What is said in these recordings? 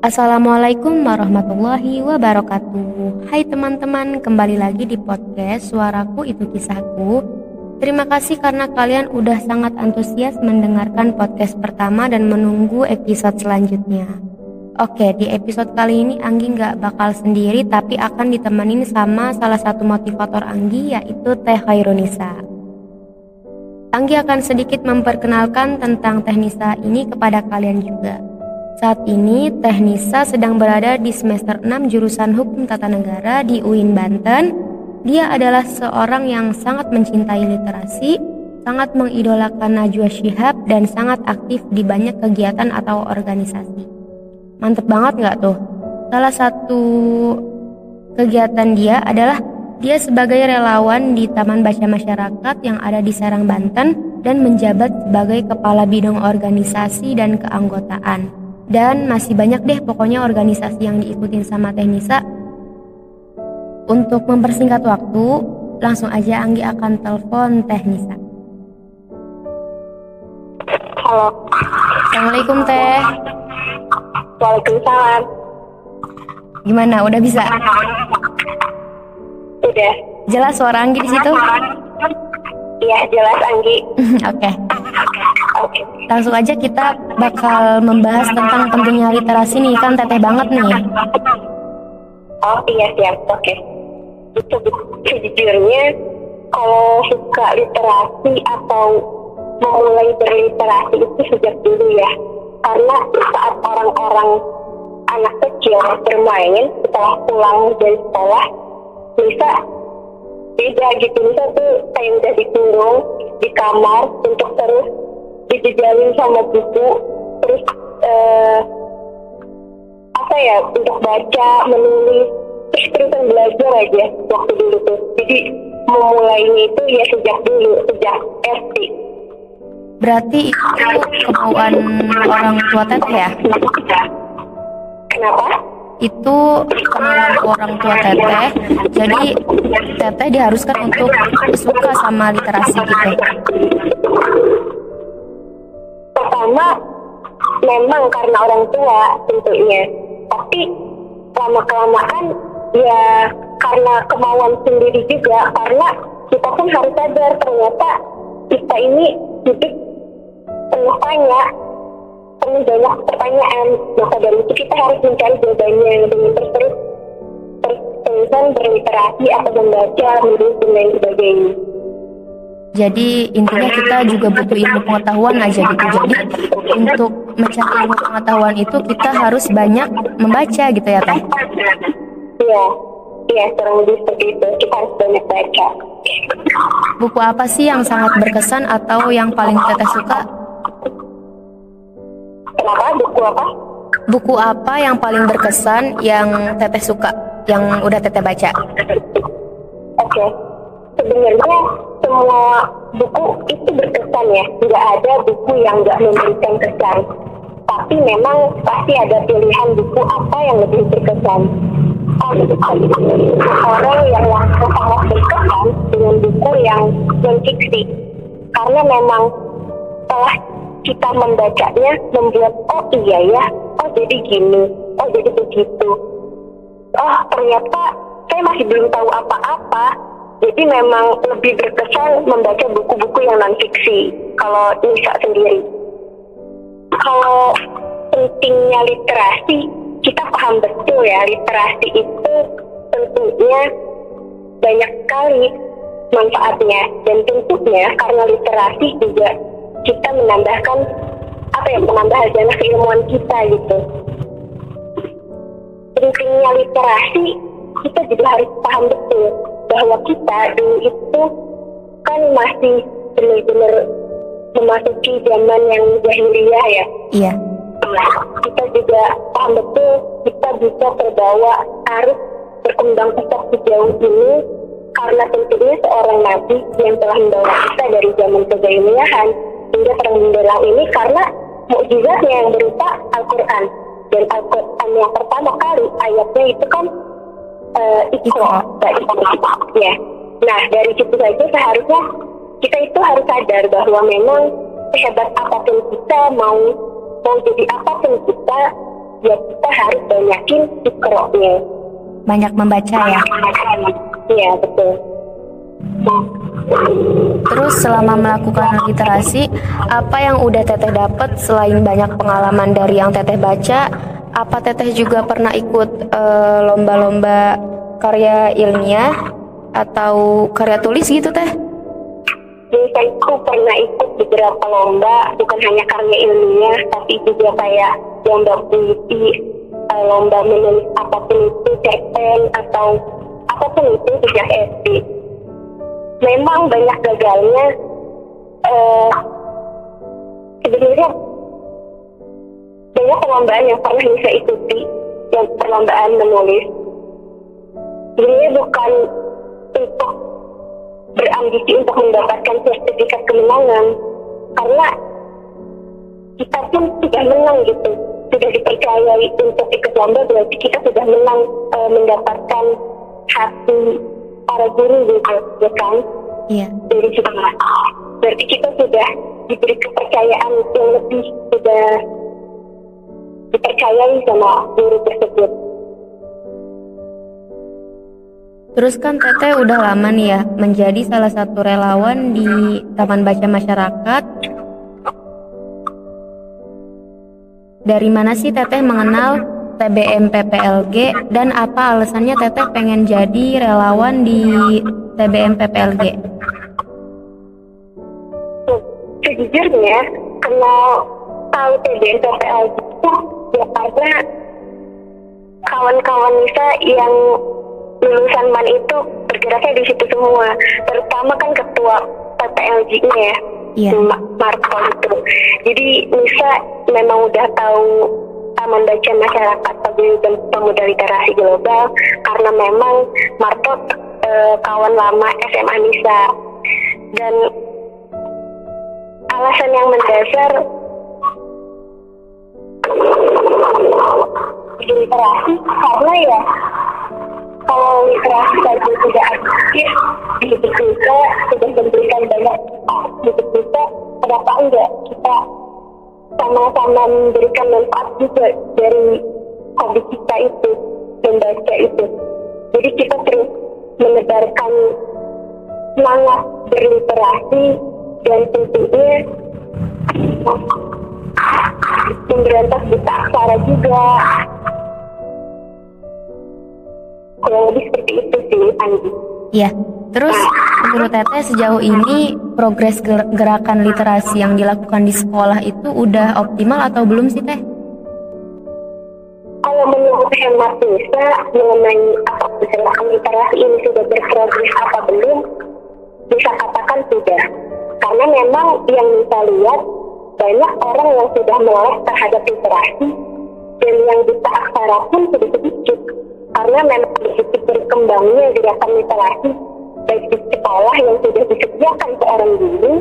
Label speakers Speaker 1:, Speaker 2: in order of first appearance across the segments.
Speaker 1: Assalamualaikum warahmatullahi wabarakatuh. Hai teman-teman, kembali lagi di podcast Suaraku Itu Kisahku. Terima kasih karena kalian udah sangat antusias mendengarkan podcast pertama dan menunggu episode selanjutnya. Oke, di episode kali ini Anggi nggak bakal sendiri tapi akan ditemenin sama salah satu motivator Anggi yaitu Teh Khairunisa. Anggi akan sedikit memperkenalkan tentang Teknisa ini kepada kalian juga saat ini Teknisa sedang berada di semester 6 jurusan Hukum Tata Negara di UIN Banten. Dia adalah seorang yang sangat mencintai literasi, sangat mengidolakan Najwa Shihab dan sangat aktif di banyak kegiatan atau organisasi. Mantep banget nggak tuh? Salah satu kegiatan dia adalah dia sebagai relawan di Taman Baca Masyarakat yang ada di Serang, Banten dan menjabat sebagai Kepala Bidang Organisasi dan Keanggotaan dan masih banyak deh pokoknya organisasi yang diikutin sama Teknisa. Untuk mempersingkat waktu, langsung aja Anggi akan telepon Teknisa.
Speaker 2: Halo.
Speaker 1: Assalamualaikum Teh.
Speaker 2: Waalaikumsalam.
Speaker 1: Gimana? Udah bisa?
Speaker 2: Udah.
Speaker 1: Jelas suara Anggi di situ?
Speaker 2: Iya, jelas Anggi.
Speaker 1: Oke. Okay. Oke. Langsung aja kita bakal membahas tentang pentingnya literasi nih, kan teteh banget nih.
Speaker 2: Oh iya siap, oke. Okay. Itu sejujurnya kalau suka literasi atau memulai berliterasi itu sejak dulu ya. Karena saat orang-orang anak kecil bermain setelah pulang dari sekolah bisa beda gitu bisa tuh kayak udah dikurung di kamar untuk terus dijejalin sama buku terus uh, apa ya untuk baca menulis terus terusan belajar aja waktu dulu tuh. Jadi memulainya itu ya sejak dulu sejak SD
Speaker 1: berarti itu kemauan orang tua teteh ya?
Speaker 2: Kenapa?
Speaker 1: Itu kemauan orang tua teteh. Jadi teteh diharuskan untuk suka sama literasi gitu
Speaker 2: pertama memang karena orang tua tentunya. Tapi lama kelamaan ya karena kemauan sendiri juga karena kita pun harus sadar ternyata kita ini hidup penuh tanya penuh banyak pertanyaan. Maka dari itu kita harus mencari jawabannya dengan terus terus terus terusan berliterasi atau membaca menulis dan lain sebagainya
Speaker 1: jadi intinya kita juga butuh ilmu pengetahuan aja gitu. Jadi untuk mencari ilmu pengetahuan itu kita harus banyak membaca gitu ya teh.
Speaker 2: Iya, iya kurang lebih seperti itu. Kita harus banyak baca.
Speaker 1: Buku apa sih yang sangat berkesan atau yang paling teteh suka?
Speaker 2: Kenapa? Buku apa?
Speaker 1: Buku apa yang paling berkesan yang teteh suka, yang udah teteh baca?
Speaker 2: Oke, okay. sebenarnya semua buku itu berkesan ya. Nggak ada buku yang nggak memberikan kesan. Tapi memang pasti ada pilihan buku apa yang lebih berkesan. Orang yang langsung sangat berkesan dengan buku yang non fiksi karena memang setelah kita membacanya membuat oh iya ya oh jadi gini oh jadi begitu. Oh ternyata saya masih belum tahu apa-apa jadi memang lebih berkesan membaca buku-buku yang non fiksi kalau Nisa sendiri. Kalau pentingnya literasi, kita paham betul ya literasi itu tentunya banyak sekali manfaatnya dan tentunya karena literasi juga kita menambahkan apa ya menambah hajana keilmuan kita gitu. Pentingnya literasi kita juga harus paham betul bahwa kita dulu itu kan masih benar-benar memasuki zaman yang jahiliyah ya.
Speaker 1: Iya.
Speaker 2: Nah, kita juga paham betul kita bisa terbawa arus berkembang pesat sejauh ini karena tentunya seorang nabi yang telah membawa kita dari zaman kejahilahan hingga terang benderang ini karena mukjizatnya yang berupa Al-Quran dan Al-Quran yang pertama kali ayatnya itu kan uh, Iqra dari ya. Nah dari situ saja seharusnya kita itu harus sadar bahwa memang sehebat apa pun kita mau mau jadi apa pun kita ya kita harus banyakin ikronya.
Speaker 1: Banyak membaca ya?
Speaker 2: Iya betul.
Speaker 1: Terus selama melakukan literasi, apa yang udah teteh dapat selain banyak pengalaman dari yang teteh baca? Apa teteh juga pernah ikut eh, lomba-lomba karya ilmiah atau karya tulis gitu teh?
Speaker 2: Aku pernah ikut beberapa lomba, bukan hanya karya ilmiah, tapi juga kayak lomba puisi, uh, lomba menulis apa pun itu, cerpen atau apa pun itu sejak SD. Memang banyak gagalnya. Uh, sebenarnya banyak perlombaan yang pernah bisa ikuti, yang perlombaan menulis. Sebenarnya bukan untuk berambisi untuk mendapatkan sertifikat kemenangan karena kita pun sudah menang gitu sudah dipercayai untuk ikut lomba berarti kita sudah menang e, mendapatkan hati para guru gitu ya kan
Speaker 1: iya
Speaker 2: dari kita berarti kita sudah diberi kepercayaan yang lebih sudah dipercayai sama guru tersebut
Speaker 1: Terus kan Teteh udah lama nih ya menjadi salah satu relawan di Taman Baca Masyarakat. Dari mana sih Teteh mengenal TBM PPLG dan apa alasannya Teteh pengen jadi relawan di TBM PPLG?
Speaker 2: Sejujurnya, kenal tahu TBM PPLG itu ya karena kawan-kawan Nisa yang lulusan MAN itu bergeraknya di situ semua. Terutama kan ketua PPLG-nya ya
Speaker 1: Iya.
Speaker 2: Marco itu. Jadi Nisa memang udah tahu Taman Baca Masyarakat dan Pemuda Literasi Global karena memang Marco eh, kawan lama SMA Nisa. Dan alasan yang mendasar literasi karena ya kalau literasi saja tidak aktif di hidup kita sudah memberikan banyak hidup kita kenapa enggak kita sama-sama memberikan manfaat juga dari hobi kita itu membaca itu. Jadi kita terus menebarkan semangat berliterasi dan tentunya memberantas buta aksara juga kurang lebih seperti itu sih Andi
Speaker 1: Iya. Terus menurut Teteh sejauh ini progres ger- gerakan literasi yang dilakukan di sekolah itu udah optimal atau belum sih Teh?
Speaker 2: kalau menurut hemat Nisa mengenai apa gerakan literasi ini sudah berprogres apa belum bisa katakan sudah karena memang yang Nisa lihat banyak orang yang sudah melek terhadap literasi dan yang bisa aksara pun sudah sedikit karena memang begitu berkembangnya gerakan literasi baik di sekolah yang sudah disediakan seorang guru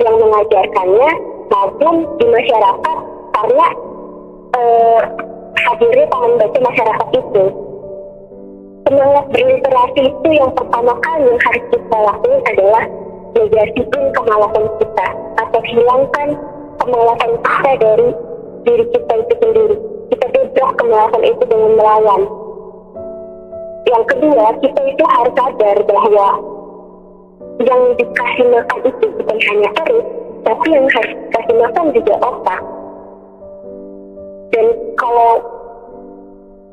Speaker 2: yang mengajarkannya maupun di masyarakat karena eh, hadirnya taman baca masyarakat itu. Semangat berliterasi itu yang pertama kali yang harus kita lakukan adalah negasiin kemalasan kita atau hilangkan kemalasan kita dari diri kita itu sendiri. Kita dobrak kemalasan itu dengan melawan yang kedua kita itu harus sadar bahwa yang dikasih makan itu bukan hanya perut tapi yang harus dikasih makan juga otak. Dan kalau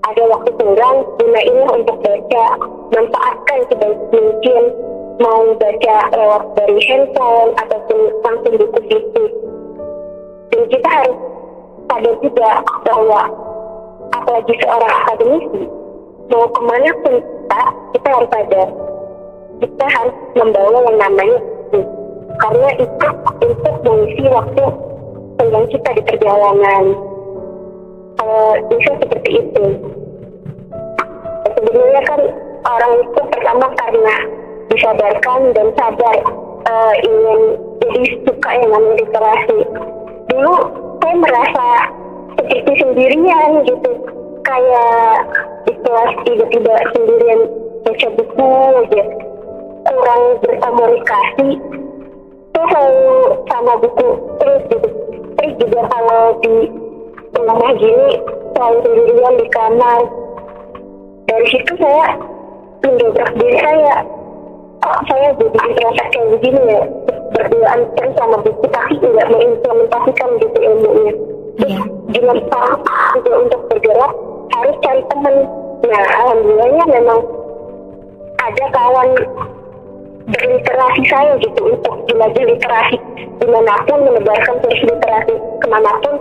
Speaker 2: ada waktu senggang gunainlah untuk baca manfaatkan sebaik mungkin. Mau baca lewat dari handphone ataupun langsung buku fisik. Dan kita harus sadar juga bahwa apalagi seorang akademisi mau ke mana pun kita kita harus sadar kita harus membawa yang namanya buku karena itu untuk mengisi waktu senggang kita di perjalanan. Kalau bisa seperti itu. Sebenarnya kan orang itu pertama karena disadarkan dan sadar uh, ingin jadi suka yang namanya literasi. Dulu saya merasa seperti sendirian gitu. Kayak kelas tiba-tiba sendirian baca buku aja. Kurang berkomunikasi. Itu selalu sama buku. Terus gitu terus juga kalau di rumah gini selalu sendirian di kamar. Dari situ saya mendobrak diri saya. Kok saya jadi terasa kayak begini ya? Berduaan terus sama buku tapi nggak mengimplementasikan gitu ilmunya.
Speaker 1: Iya.
Speaker 2: dengan cara juga untuk bergerak harus cari teman nah alhamdulillahnya memang ada kawan berliterasi saya gitu untuk belajar literasi. Di mana pun menebarkan tulis literasi ke mana pun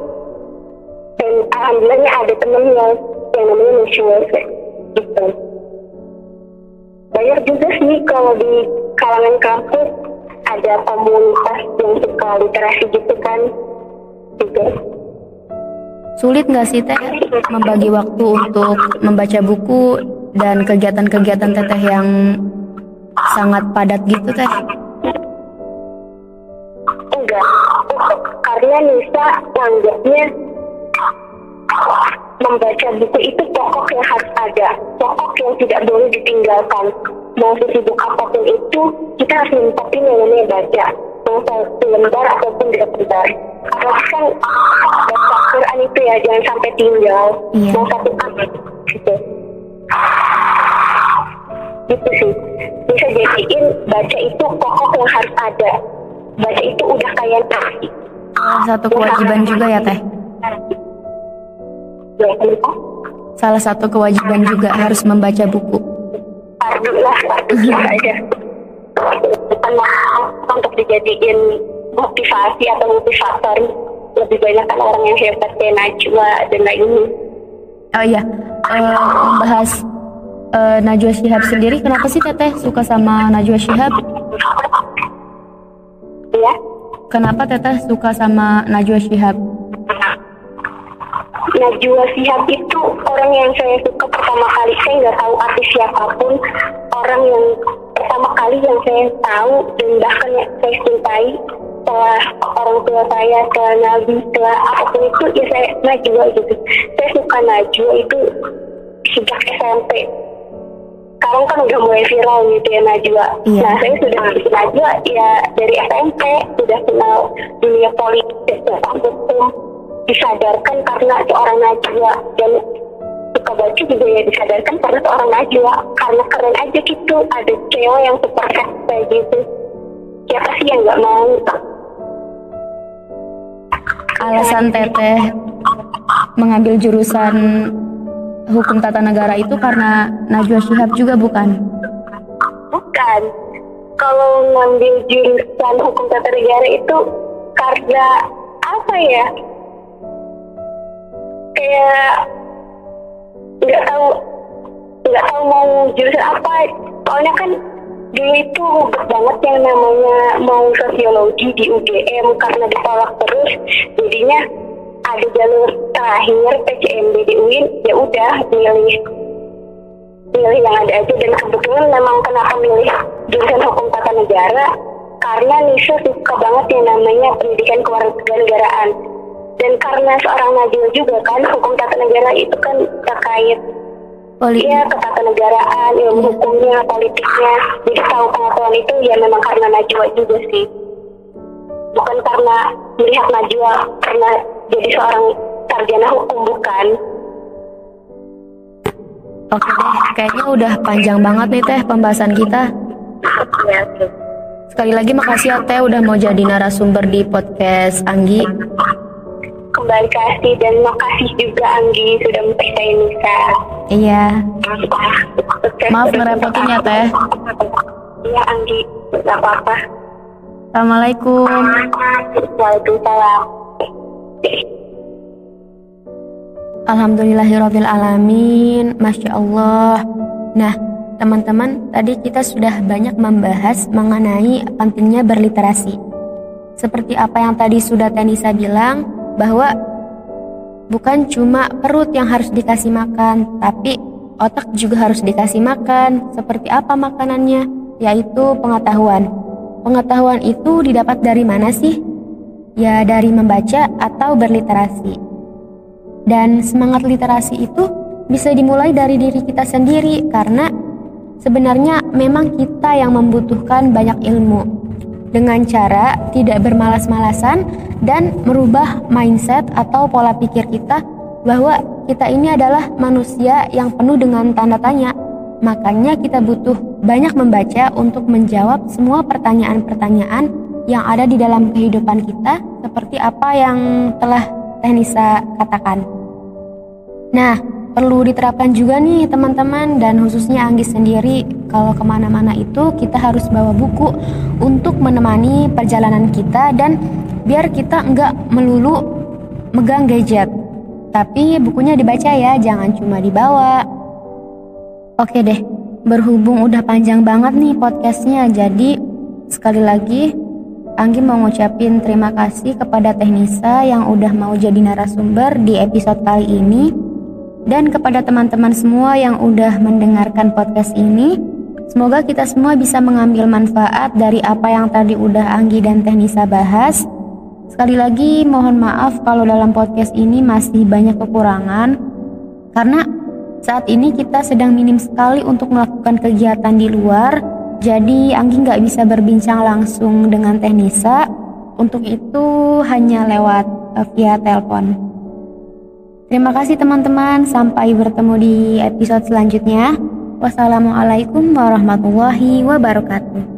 Speaker 2: dan alhamdulillahnya ada temen yang yang namanya Michelle gitu. Banyak juga sih kalau di kalangan kampus ada komunitas yang suka literasi gitu kan juga
Speaker 1: Sulit nggak sih teh membagi waktu untuk membaca buku dan kegiatan-kegiatan teteh yang sangat padat gitu teh?
Speaker 2: enggak. Karena Nisa anggapnya membaca buku itu pokok yang harus ada. Pokok yang tidak boleh ditinggalkan. Mau sesibuk apa pun itu kita harus menyempatkan yang namanya baca mau satu lembar ataupun dua lembar karena kan baca Quran itu ya jangan sampai tinggal
Speaker 1: Iya.
Speaker 2: mau satu ayat gitu gitu sih bisa jadiin baca itu pokok yang harus ada baca itu udah kayak nasi
Speaker 1: Salah satu kewajiban juga ya teh.
Speaker 2: ya kenapa?
Speaker 1: Salah satu kewajiban juga harus membaca buku.
Speaker 2: Fardu lah fardu aja untuk dijadiin motivasi atau motivator. Lebih banyak kan orang yang hebat kayak Najwa dan lainnya
Speaker 1: Oh iya, membahas eh, Najwa Shihab sendiri, kenapa sih teteh suka sama Najwa Shihab?
Speaker 2: ya
Speaker 1: Kenapa teteh suka sama Najwa Shihab?
Speaker 2: Najwa Shihab itu orang yang saya suka pertama kali. Saya nggak tahu artis siapa pun. Orang yang pertama kali yang saya tahu dan bahkan yang saya cintai setelah orang tua saya setelah Nabi setelah apa pun itu ya saya Najwa gitu. Saya suka Najwa itu sejak SMP. Sekarang kan udah mulai viral gitu ya Najwa
Speaker 1: Iya.
Speaker 2: nah saya sudah kenal Najwa ya dari SMP sudah kenal dunia politik dan hukum disadarkan karena seorang Najwa dan suka baca juga ya disadarkan karena seorang Najwa karena keren aja gitu ada cewek yang super sex kayak gitu. Siapa sih yang nggak mau
Speaker 1: Alasan teteh mengambil jurusan hukum tata negara itu karena Najwa Shihab juga bukan?
Speaker 2: bukan. Kalau ngambil jurusan hukum tata negara itu karena apa ya? Kayak nggak tahu. Nggak tahu mau jurusan apa. Soalnya kan dulu itu banget yang namanya mau sosiologi di UGM karena ditolak terus. Jadinya ada jalur terakhir PCMB di UIN ya udah milih. Milih yang ada aja. Dan kebetulan memang kenapa milih jurusan hukum tata negara? Karena Nisa suka banget yang namanya pendidikan kewarganegaraan dan karena seorang Najwa juga kan hukum tata negara itu kan terkait
Speaker 1: Politik.
Speaker 2: ya ketatanegaraan ilmu hukumnya politiknya jadi tahu pengetahuan itu ya memang karena Najwa juga sih bukan karena melihat Najwa karena jadi seorang sarjana hukum bukan
Speaker 1: Oke deh, kayaknya udah panjang banget nih teh pembahasan kita.
Speaker 2: ya.
Speaker 1: Sekali lagi makasih ya teh udah mau jadi narasumber di podcast Anggi.
Speaker 2: Kembali kasih dan makasih juga Anggi sudah mempercayai Nisa
Speaker 1: Iya, Maaf ngerepotin ya, Teh.
Speaker 2: iya Anggi nggak apa-apa
Speaker 1: Assalamualaikum.
Speaker 2: Waalaikumsalam
Speaker 1: Alhamdulillahirabbil alamin. Masya Allah. Nah, teman-teman, tadi kita sudah banyak membahas mengenai pentingnya berliterasi. Seperti apa yang tadi sudah Tenisa bilang, bahwa bukan cuma perut yang harus dikasih makan, tapi otak juga harus dikasih makan. Seperti apa makanannya? Yaitu pengetahuan. Pengetahuan itu didapat dari mana sih? Ya, dari membaca atau berliterasi. Dan semangat literasi itu bisa dimulai dari diri kita sendiri karena sebenarnya memang kita yang membutuhkan banyak ilmu dengan cara tidak bermalas-malasan dan merubah mindset atau pola pikir kita bahwa kita ini adalah manusia yang penuh dengan tanda tanya. Makanya kita butuh banyak membaca untuk menjawab semua pertanyaan-pertanyaan yang ada di dalam kehidupan kita seperti apa yang telah Teknisa katakan. Nah, perlu diterapkan juga nih teman-teman. Dan khususnya Anggi sendiri kalau ke mana-mana itu kita harus bawa buku untuk menemani perjalanan kita dan biar kita nggak melulu megang gadget. Tapi bukunya dibaca ya, jangan cuma dibawa. Oke deh, berhubung udah panjang banget nih podcastnya, jadi sekali lagi Anggi mau ngucapin terima kasih kepada Teknisa yang udah mau jadi narasumber di episode kali ini dan kepada teman-teman semua yang udah mendengarkan podcast ini. Semoga kita semua bisa mengambil manfaat dari apa yang tadi udah Anggi dan Teknisa bahas Sekali lagi mohon maaf kalau dalam podcast ini masih banyak kekurangan karena saat ini kita sedang minim sekali untuk melakukan kegiatan di luar jadi Anggi nggak bisa berbincang langsung dengan Teknisa untuk itu hanya lewat uh, via telepon. Terima kasih teman-teman sampai bertemu di episode selanjutnya. Wassalamualaikum warahmatullahi wabarakatuh.